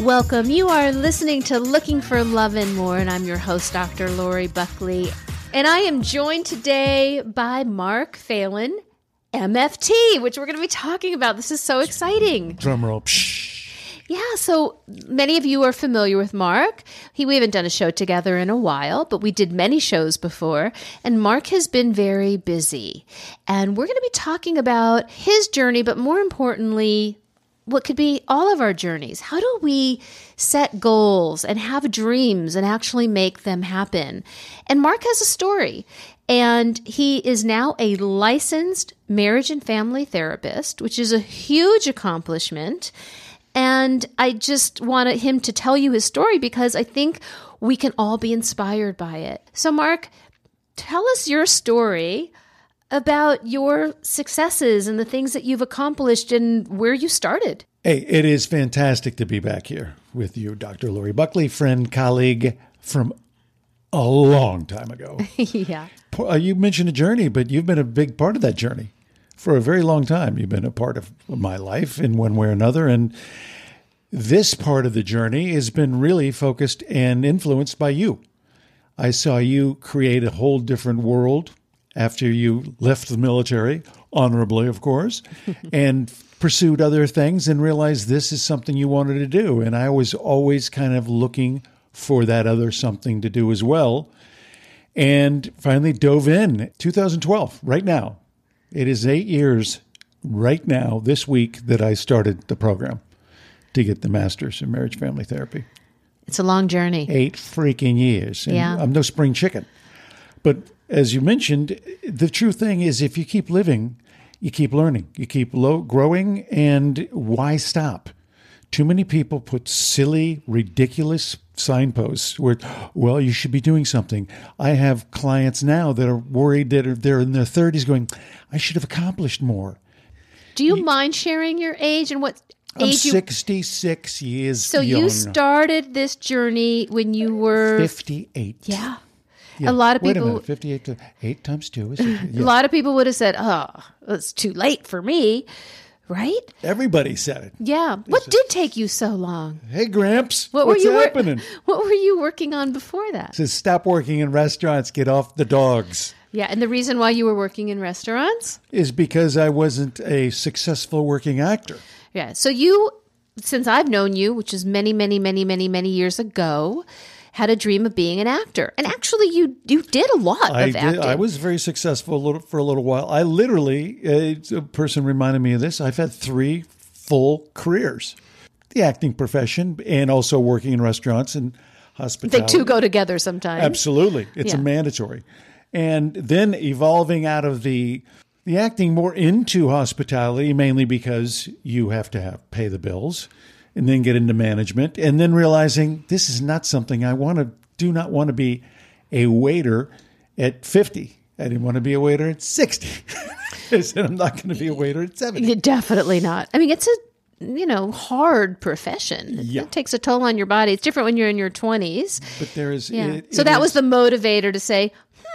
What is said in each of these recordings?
Welcome. You are listening to Looking for Love and More, and I'm your host, Dr. Lori Buckley. And I am joined today by Mark Phelan, MFT, which we're going to be talking about. This is so exciting. Drum roll. Yeah, so many of you are familiar with Mark. He, we haven't done a show together in a while, but we did many shows before. And Mark has been very busy. And we're going to be talking about his journey, but more importantly, what could be all of our journeys. How do we set goals and have dreams and actually make them happen? And Mark has a story. And he is now a licensed marriage and family therapist, which is a huge accomplishment. And I just wanted him to tell you his story because I think we can all be inspired by it. So, Mark, tell us your story about your successes and the things that you've accomplished and where you started. Hey, it is fantastic to be back here with you, Dr. Lori Buckley, friend, colleague from a long time ago. yeah. Uh, You mentioned a journey, but you've been a big part of that journey for a very long time. You've been a part of my life in one way or another. And this part of the journey has been really focused and influenced by you. I saw you create a whole different world after you left the military, honorably, of course, and pursued other things and realized this is something you wanted to do. And I was always kind of looking for that other something to do as well. And finally dove in 2012, right now. It is eight years right now, this week, that I started the program to get the master's in marriage family therapy. It's a long journey. Eight freaking years. And Yeah. I'm no spring chicken. But as you mentioned, the true thing is if you keep living, you keep learning, you keep low, growing, and why stop? Too many people put silly, ridiculous signposts where, well, you should be doing something. I have clients now that are worried that they're in their 30s going, I should have accomplished more. Do you mind sharing your age and what I'm age you 66 years So young. you started this journey when you were 58. Yeah. Yeah. A lot of Wait people a minute, 58 to 8 times 2 is a lot of people would have said, "Oh, it's too late for me." Right? Everybody said it. Yeah. What did take you so long? Hey, Gramps, What were you wor- happening? what were you working on before that? Says stop working in restaurants, get off the dogs. Yeah, and the reason why you were working in restaurants? Is because I wasn't a successful working actor. Yeah. So you, since I've known you, which is many, many, many, many, many years ago, had a dream of being an actor, and actually, you you did a lot I of did, acting. I was very successful a little, for a little while. I literally, a person reminded me of this. I've had three full careers: the acting profession, and also working in restaurants and the hospitality. two go together sometimes. Absolutely, it's Yeah. a mandatory. And then evolving out of the the acting more into hospitality, mainly because you have to have pay the bills, and then get into management, and then realizing this is not something I want to do. Not want to be a waiter at fifty. I didn't want to be a waiter at sixty. I said I'm not going to be a waiter at seventy. Yeah, Definitely not. I mean, it's a you know hard profession. It- Yeah. It takes a toll on your body. It's different when you're in your twenties. But there is. Yeah. it- so it that was the motivator to say,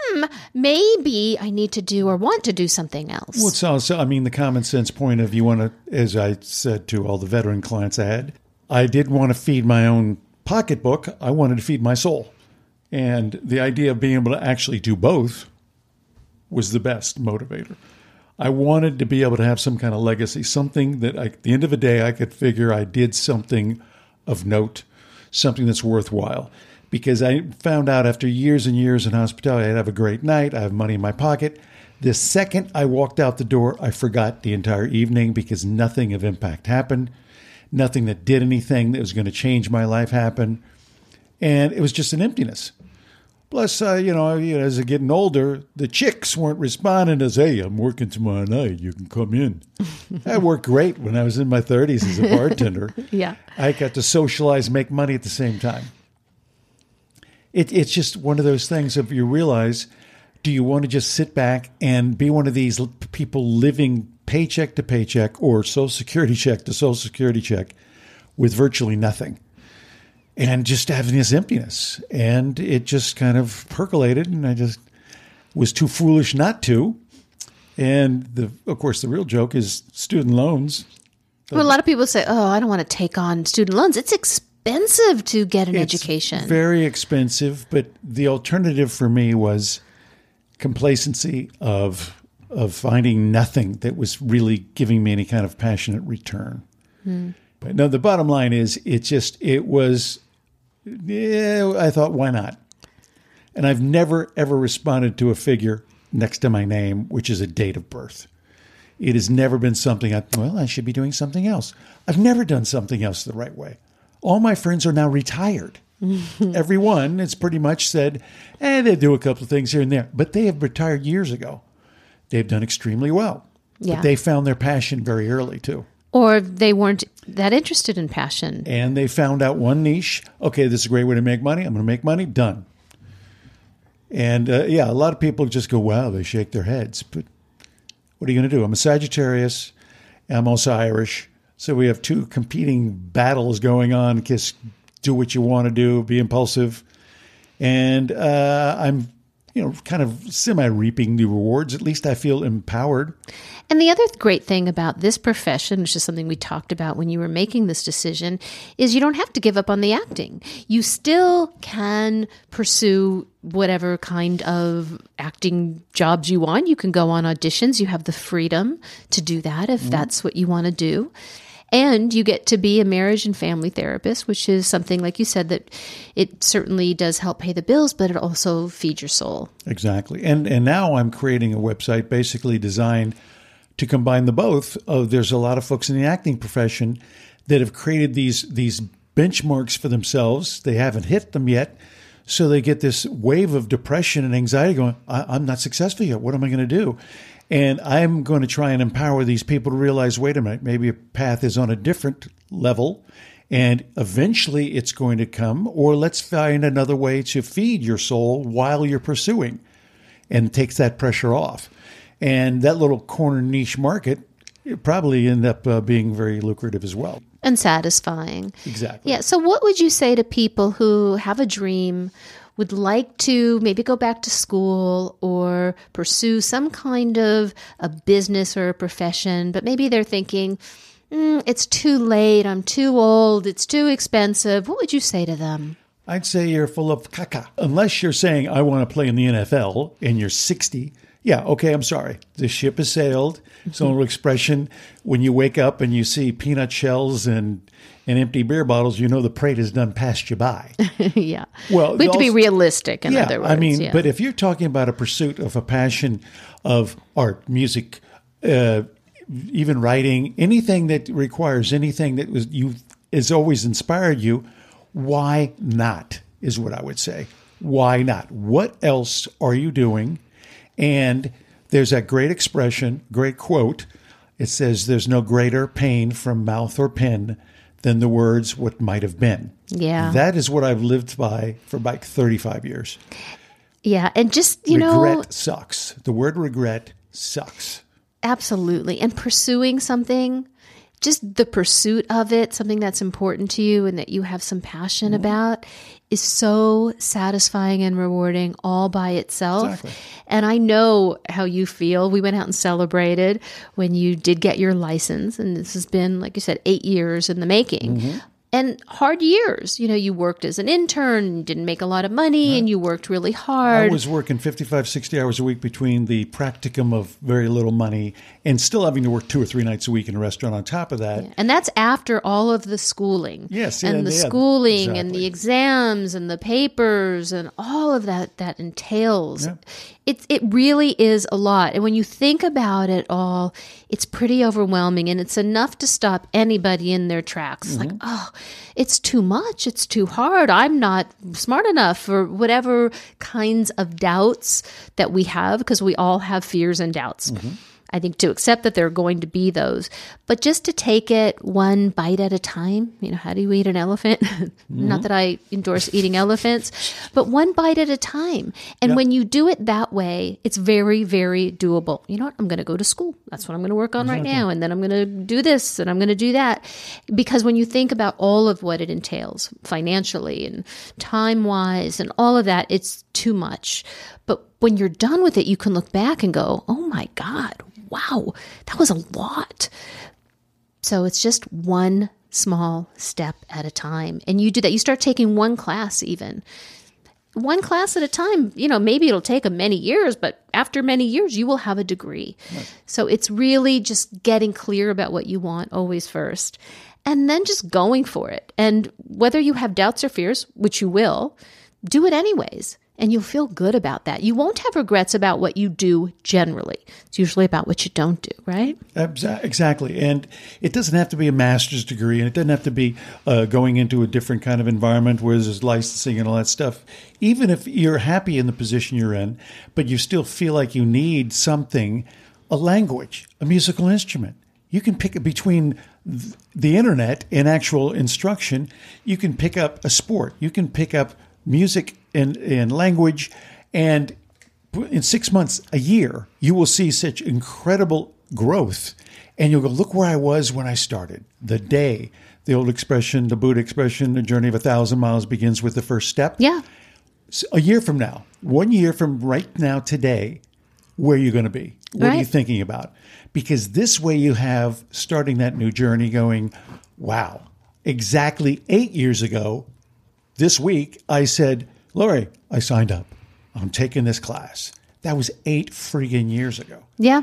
hmm, maybe I need to do or want to do something else. Well, also, I mean, the common sense point of you want to, as I said to all the veteran clients I had, I did want to feed my own pocketbook. I wanted to feed my soul. And the idea of being able to actually do both was the best motivator. I wanted to be able to have some kind of legacy, something that I, at the end of the day I could figure I did something of note, something that's worthwhile. Because I found out after years and years in hospitality, I'd have a great night, I have money in my pocket. The second I walked out the door, I forgot the entire evening because nothing of impact happened. Nothing that did anything that was going to change my life happened. And it was just an emptiness. Plus, uh, you, know, you know, as I'm getting older, the chicks weren't responding as, "Hey, I'm working tomorrow night. You can come in." that worked great when I was in my 30s as a bartender. Yeah. I got to socialize, make money at the same time. It, it's just one of those things of you realize do you want to just sit back and be one of these people living paycheck to paycheck or social security check to social security check with virtually nothing? And just having this emptiness. And it just kind of percolated and i just was too foolish not to. And the of course the real joke is student loans. Well, a lot of people say, "Oh, I don't want to take on student loans. It's expensive to get an It's education." Very expensive, but the alternative for me was complacency of of finding nothing that was really giving me any kind of passionate return. Hmm. But no, the bottom line is it just it was yeah, I thought why not? And I've never ever responded to a figure next to my name which is a date of birth. It has never been something I, well, I should be doing something else. I've never done something else the right way. All my friends are now retired. Everyone has pretty much said, eh, they do a couple of things here and there, but they have retired years ago. They've done extremely well. Yeah. But they found their passion very early too. or they weren't that interested in passion. And they found out one niche. Okay, this is a great way to make money. I'm going to make money. Done. And uh, yeah, a lot of people just go, wow, they shake their heads. But what are you going to do? I'm a Sagittarius. I'm also Irish. So we have two competing battles going on. Just do what you want to do, be impulsive. And uh, I'm, you know, kind of semi reaping the rewards. At least I feel empowered. And the other great thing about this profession, which is something we talked about when you were making this decision, is you don't have to give up on the acting. You still can pursue whatever kind of acting jobs you want. You can go on auditions. You have the freedom to do that if that's what you want to do. And you get to be a marriage and family therapist, which is something, like you said, that it certainly does help pay the bills, but it also feeds your soul. Exactly. And and now I'm creating a website basically designed to combine the both. Oh, there's a lot of folks in the acting profession that have created these these benchmarks for themselves. They haven't hit them yet. So they get this wave of depression and anxiety going, I, I'm not successful yet. What am I going to do? And I'm going to try and empower these people to realize wait a minute, maybe a path is on a different level. And eventually it's going to come, or let's find another way to feed your soul while you're pursuing and takes that pressure off. And that little corner niche market probably end up uh, being very lucrative as well. And satisfying. Exactly. Yeah. So, what would you say to people who have a dream, would like to maybe go back to school or pursue some kind of a business or a profession, but maybe they're thinking, mm, it's too late, I'm too old, it's too expensive? What would you say to them? I'd say you're full of caca. Unless you're saying, I want to play in the NFL and you're 60. Yeah, okay, I'm sorry. The ship has sailed. It's an old expression. When you wake up and you see peanut shells and, and empty beer bottles, you know the parade has done passed you by. yeah. Well, we have to be realistic, in yeah, other words. I mean, yeah. but if you're talking about a pursuit of a passion of art, music, uh, even writing, anything that requires anything that was you has always inspired you, why not? Is what I would say. Why not? What else are you doing? And there's that great expression, great quote. It says, "There's no greater pain from mouth or pen than the words what might have been." Yeah. that is what I've lived by for like 35 years. yeah. And just, you know, regret sucks. The word regret sucks. Absolutely. And pursuing something, just the pursuit of it, something that's important to you and that you have some passion Mm-hmm. about, is so satisfying and rewarding all by itself. Exactly. And I know how you feel. We went out and celebrated when you did get your license. And this has been, like you said, eight years in the making. Mm-hmm. And hard years. You know, you worked as an intern, didn't make a lot of money, and you worked really hard. I was working 55, 60 hours a week between the practicum of very little money and still having to work two or three nights a week in a restaurant on top of that. And that's after all of the schooling. Yes, and yeah, the yeah, schooling and the exams and the papers and all of that that entails. Yeah. It it really is a lot. And when you think about it all, it's pretty overwhelming and it's enough to stop anybody in their tracks. It's Mm-hmm. Like, oh, it's too much, it's too hard, I'm not smart enough, or whatever kinds of doubts that we have, because we all have fears and doubts. I think to accept that there are going to be those, but just to take it one bite at a time. You know, how do you eat an elephant? Not that I endorse eating elephants, but one bite at a time. And when you do it that way, it's very, very doable. You know what? I'm going to go to school. That's what I'm going to work on right now. And then I'm going to do this and I'm going to do that. Because when you think about all of what it entails financially and time wise and all of that, it's too much. But when you're done with it, you can look back and go, oh my God, wow, that was a lot. So it's just one small step at a time. And you do that. You start taking one class, even one class at a time. You know, maybe it'll take a many years, but after many years, you will have a degree. So it's really just getting clear about what you want always first. And then just going for it. And whether you have doubts or fears, which you will, do it anyways and you'll feel good about that. You won't have regrets about what you do generally. It's usually about what you don't do, right? Exactly. And it doesn't have to be a master's degree, and it doesn't have to be uh, going into a different kind of environment where there's licensing and all that stuff. Even if you're happy in the position you're in, but you still feel like you need something, a language, a musical instrument. You can pick between the internet and actual instruction. You can pick up a sport. You can pick up music and, and language. And in six months, a year, you will see such incredible growth. And you'll go, look where I was when I started. The day, the old expression, the Buddha expression, the journey of a thousand miles begins with the first step. Yeah. So a year from now, one year from right now, today, where are you going to be? What are you thinking about? Because this way you have starting that new journey going, wow, exactly eight years ago, this week, I said, Lori, I signed up. I'm taking this class. That was eight friggin' years ago. Yeah.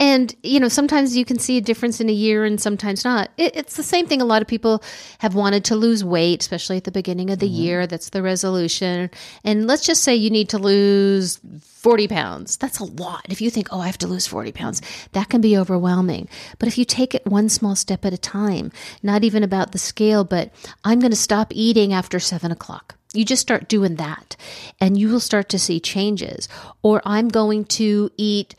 And, you know, sometimes you can see a difference in a year and sometimes not. It, it's the same thing. A lot of people have wanted to lose weight, especially at the beginning of the mm-hmm. year. That's the resolution. And let's just say you need to lose 40 pounds. That's a lot. If you think, oh, I have to lose 40 pounds, that can be overwhelming. But if you take it one small step at a time, not even about the scale, but I'm going to stop eating after seven o'clock. You just start doing that and you will start to see changes. Or I'm going to eat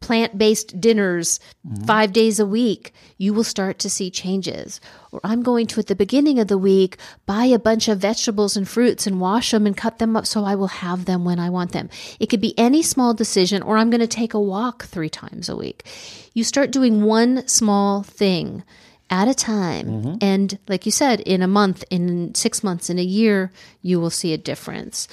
plant based dinners mm-hmm. five days a week, you will start to see changes. Or I'm going to, at the beginning of the week, buy a bunch of vegetables and fruits and wash them and cut them up so I will have them when I want them. It could be any small decision, or I'm going to take a walk three times a week. You start doing one small thing at a time. Mm-hmm. And like you said, in a month, in six months, in a year, you will see a difference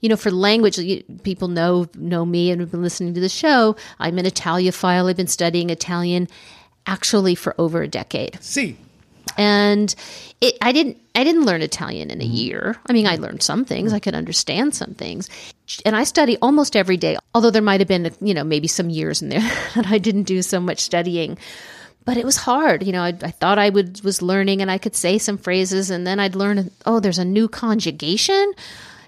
you know, for language, people know know me and have been listening to the show. I'm an Italophile. I've been studying Italian actually for over a decade, See, and it, I didn't I didn't learn Italian in a mm-hmm. year. I mean, I learned some things. I could understand some things, and I study almost every day. Although there might have been, you know, maybe some years in there that I didn't do so much studying but it was hard. You know, I, I thought I would was learning and I could say some phrases, and then I'd learn. Oh, there's a new conjugation,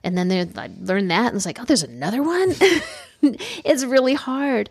and then there I'd learn that, and it's like, oh, there's another one. it's really hard,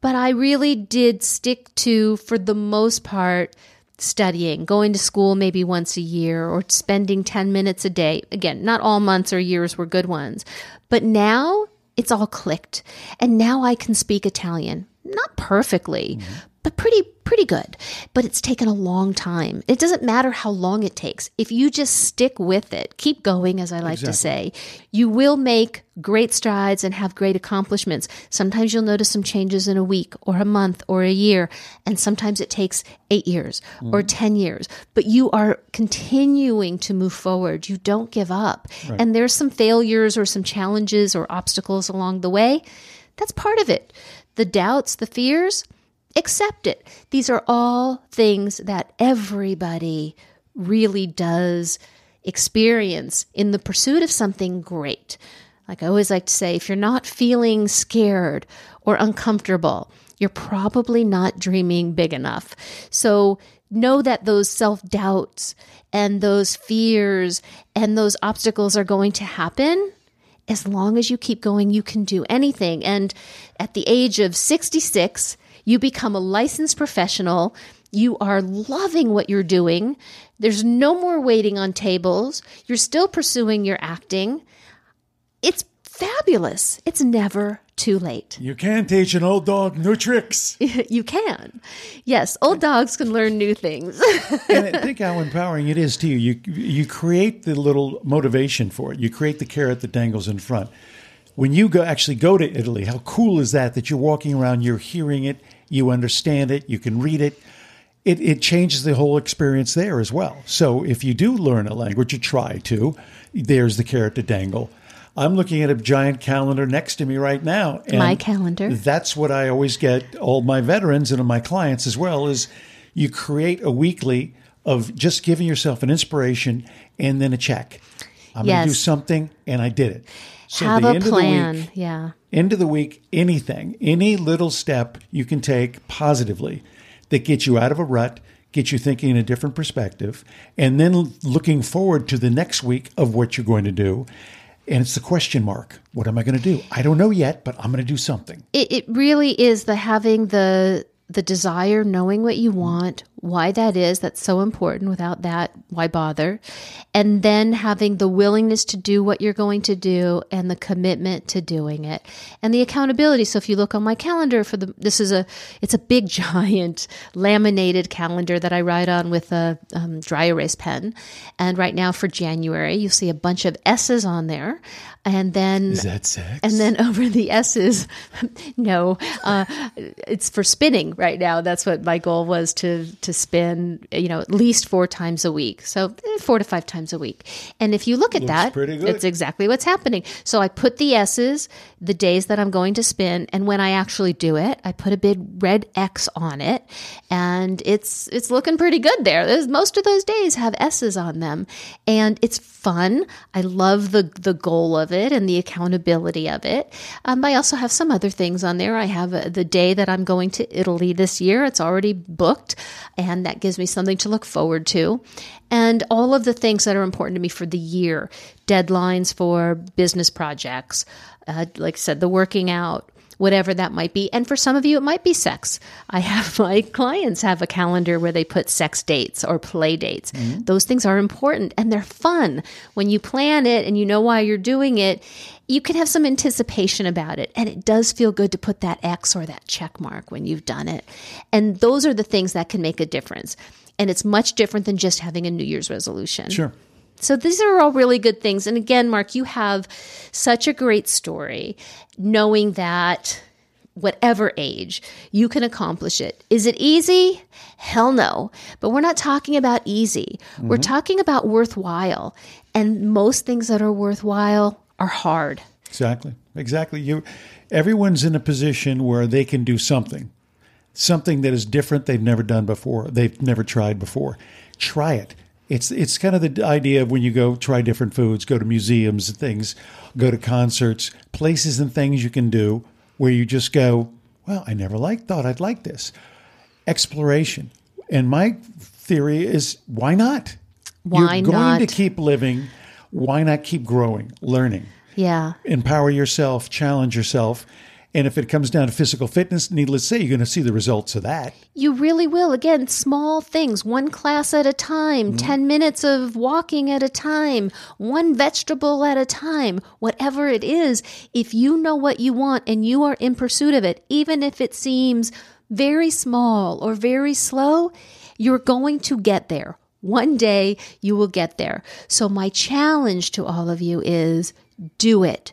but I really did stick to, for the most part, studying, going to school maybe once a year, or spending ten minutes a day. Again, not all months or years were good ones, but now it's all clicked, and now I can speak Italian. Not perfectly, but pretty pretty good. But it's taken a long time. It doesn't matter how long it takes. If you just stick with it, keep going as I like to say, you will make great strides and have great accomplishments. Sometimes you'll notice some changes in a week or a month or a year, and sometimes it takes 8 years or mm. 10 years, but you are continuing to move forward. You don't give up. And there's some failures or some challenges or obstacles along the way. That's part of it. The doubts, the fears, accept it. These are all things that everybody really does experience in the pursuit of something great. Like I always like to say, if you're not feeling scared or uncomfortable, you're probably not dreaming big enough. So know that those self doubts and those fears and those obstacles are going to happen as long as you keep going, you can do anything. And at the age of 66, you become a licensed professional You are loving what you're doing. There's no more waiting on tables. You're still pursuing your acting. It's fabulous. It's never too late. You can teach an old dog new tricks. you can. Yes, old dogs can learn new things. and think how empowering it is to you. You you create the little motivation for it. You create the carrot that dangles in front. When you go actually go to Italy, how cool is that? That you're walking around, you're hearing it, you understand it, you can read it. It, it changes the whole experience there as well. So if you do learn a language, you try to. There's the carrot to dangle. I'm looking at a giant calendar next to me right now. my calendar. That's what I always get all my veterans and my clients as well is you create a weekly of just giving yourself an inspiration and then a check. I'm yes. going to do something and I did it. So Have a plan. Week, yeah. End of the week, anything, any little step you can take positively that gets you out of a rut, gets you thinking in a different perspective, and then looking forward to the next week of what you're going to do and it's the question mark. What am I going to do? I don't know yet, but I'm going to do something. It, it really is the having the the desire, knowing what you mm-hmm. want, why that is, that's so important. Without that, why bother? And then having the willingness to do what you're going to do and the commitment to doing it and the accountability. So if you look on my calendar for the, this is a, it's a big giant laminated calendar that I write on with a um, dry erase pen. And right now for January, you'll see a bunch of S's on there. And then, is that sex? And then over the S's, no, uh, it's for spinning right now. That's what my goal was to, to to spin, you know, at least four times a week. So eh, four to five times a week. And if you look at Looks that, it's exactly what's happening. So I put the S's, the days that I'm going to spin, and when I actually do it, I put a big red X on it, and it's it's looking pretty good there. There's, most of those days have S's on them, and it's fun. I love the the goal of it and the accountability of it. Um, I also have some other things on there. I have a, the day that I'm going to Italy this year. It's already booked and that gives me something to look forward to. And all of the things that are important to me for the year deadlines for business projects, uh, like I said, the working out, whatever that might be. And for some of you, it might be sex. I have my clients have a calendar where they put sex dates or play dates. Mm-hmm. Those things are important and they're fun. When you plan it and you know why you're doing it, you can have some anticipation about it. And it does feel good to put that X or that check mark when you've done it. And those are the things that can make a difference. And it's much different than just having a New Year's resolution. Sure. So these are all really good things. And again, Mark, you have such a great story knowing that whatever age, you can accomplish it. Is it easy? Hell no. But we're not talking about easy. Mm-hmm. We're talking about worthwhile. And most things that are worthwhile are hard. Exactly. Exactly. You everyone's in a position where they can do something. Something that is different they've never done before. They've never tried before. Try it. It's it's kind of the idea of when you go try different foods, go to museums and things, go to concerts, places and things you can do where you just go, well, I never liked thought I'd like this. Exploration. And my theory is why not? Why You're going not? to keep living. Why not keep growing, learning? Yeah. Empower yourself, challenge yourself. And if it comes down to physical fitness, needless to say, you're going to see the results of that. You really will. Again, small things, one class at a time, mm-hmm. 10 minutes of walking at a time, one vegetable at a time, whatever it is. If you know what you want and you are in pursuit of it, even if it seems very small or very slow, you're going to get there. One day you will get there. So, my challenge to all of you is do it.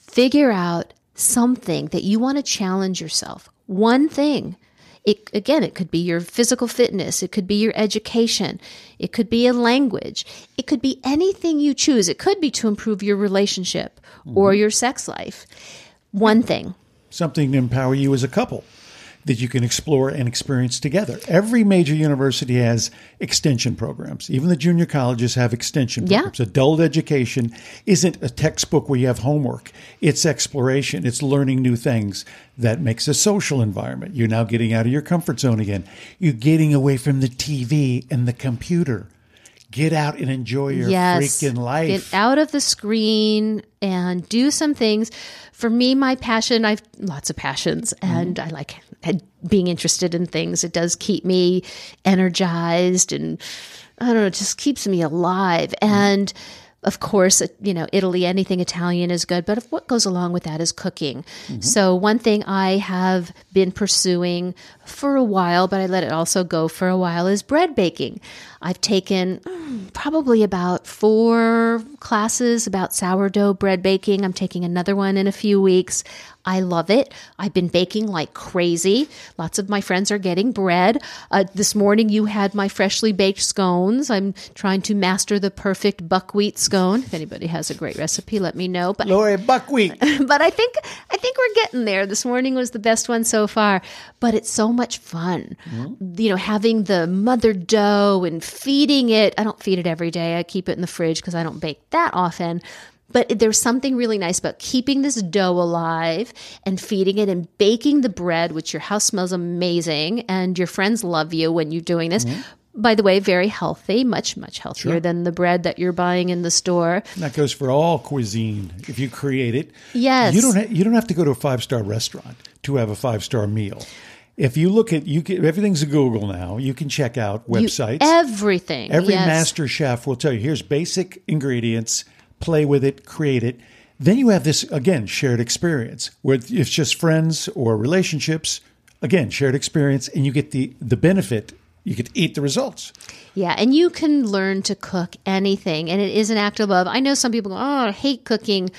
Figure out something that you want to challenge yourself, one thing. It, again, it could be your physical fitness. It could be your education. It could be a language. It could be anything you choose. It could be to improve your relationship mm-hmm. or your sex life. One thing. Something to empower you as a couple that you can explore and experience together. Every major university has extension programs. Even the junior colleges have extension programs. Yeah. Adult education isn't a textbook where you have homework. It's exploration. It's learning new things. That makes a social environment. You're now getting out of your comfort zone again. You're getting away from the TV and the computer. Get out and enjoy your yes. freaking life. Get out of the screen and do some things. For me, my passion, I've lots of passions Mm-hmm. and I like being interested in things. It does keep me energized and I don't know, it just keeps me alive. Mm-hmm. And of course, you know, Italy, anything Italian is good, but what goes along with that is cooking. Mm-hmm. So, one thing I have been pursuing for a while, but I let it also go for a while, is bread baking. I've taken mm, probably about four classes about sourdough bread baking. I'm taking another one in a few weeks. I love it. I've been baking like crazy. Lots of my friends are getting bread. Uh, this morning, you had my freshly baked scones. I'm trying to master the perfect buckwheat scone. If anybody has a great recipe, let me know. But Lori buckwheat. but I think I think we're getting there. This morning was the best one so far, but it's so much fun. You know, having the mother dough and feeding it. I don't feed it every day. I keep it in the fridge because I don't bake that often. But there's something really nice about keeping this dough alive and feeding it and baking the bread, which your house smells amazing and your friends love you when you're doing this. Mm-hmm. By the way, very healthy, much, much healthier than the bread that you're buying in the store. That goes for all cuisine. If you create it, Yes. you don't ha- you don't have to go to a five star restaurant to have a five star meal. If you look at you, can, everything's a Google now. You can check out You- websites. everything. Every yes. master chef will tell you here's basic ingredients, play with it, create it. Then you have this again shared experience where it's just friends or relationships. Again, shared experience, and you get the the benefit. You get eat the results. Yeah, and you can learn to cook anything, and it is an act of love. I know some people go, "Oh, I hate cooking,"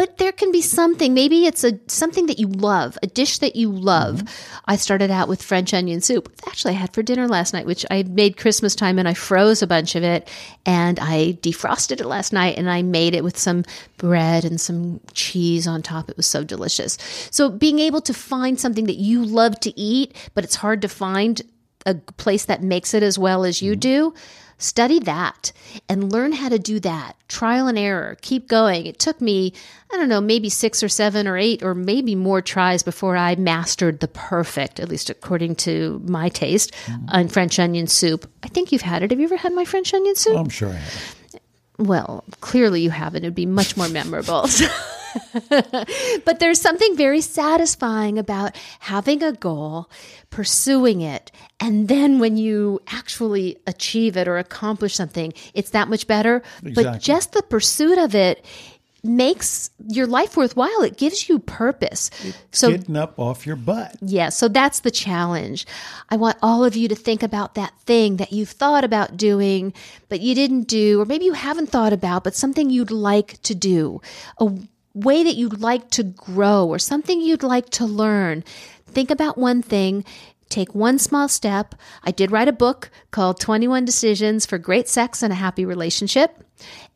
but there can be something. Maybe it's a something that you love, a dish that you love. Mm-hmm. I started out with French onion soup. Actually, I had for dinner last night, which I made Christmas time, and I froze a bunch of it, and I defrosted it last night, and I made it with some bread and some cheese on top. It was so delicious. So, being able to find something that you love to eat, but it's hard to find a place that makes it as well as you mm-hmm. do, study that and learn how to do that. Trial and error. Keep going. It took me, I don't know, maybe six or seven or eight or maybe more tries before I mastered the perfect, at least according to my taste, mm-hmm. on French onion soup. I think you've had it. Have you ever had my French onion soup? Oh, I'm sure I have. Well, clearly you haven't. It'd be much more memorable. but there's something very satisfying about having a goal, pursuing it, and then when you actually achieve it or accomplish something, it's that much better. But just the pursuit of it makes your life worthwhile. It gives you purpose. So Getting up off your butt. yeah, so that's the challenge. I want all of you to think about that thing that you've thought about doing, but you didn't do, or maybe you haven't thought about, but something you'd like to do, a way that you'd like to grow, or something you'd like to learn. Think about one thing. Take one small step. I did write a book called 21 Decisions for Great Sex and a Happy Relationship.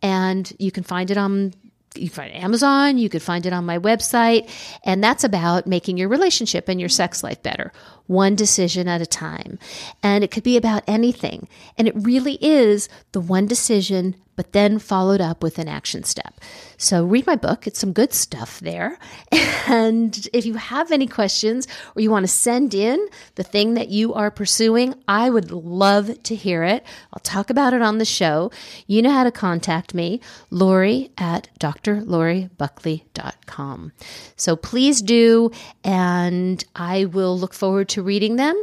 And you can find it on you find Amazon, you could find it on my website, and that's about making your relationship and your sex life better, one decision at a time. And it could be about anything. And it really is the one decision, but then followed up with an action step. So read my book, it's some good stuff there. And if you have any questions or you want to send in the thing that you are pursuing, I would love to hear it. I'll talk about it on the show. You know how to contact me, Lori at drloribuckley.com. So please do, and I will look forward to reading them.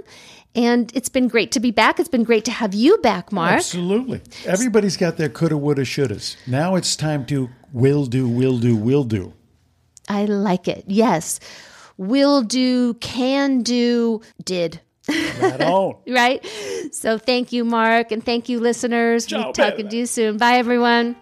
And it's been great to be back. It's been great to have you back, Mark. Absolutely. Everybody's got their coulda, woulda, shouldas. Now it's time to will do, will do, will do. I like it. Yes. Will do, can do, did. Right. Right? So thank you, Mark, and thank you, listeners. Ciao, We'll talking baby. to you soon. Bye, everyone.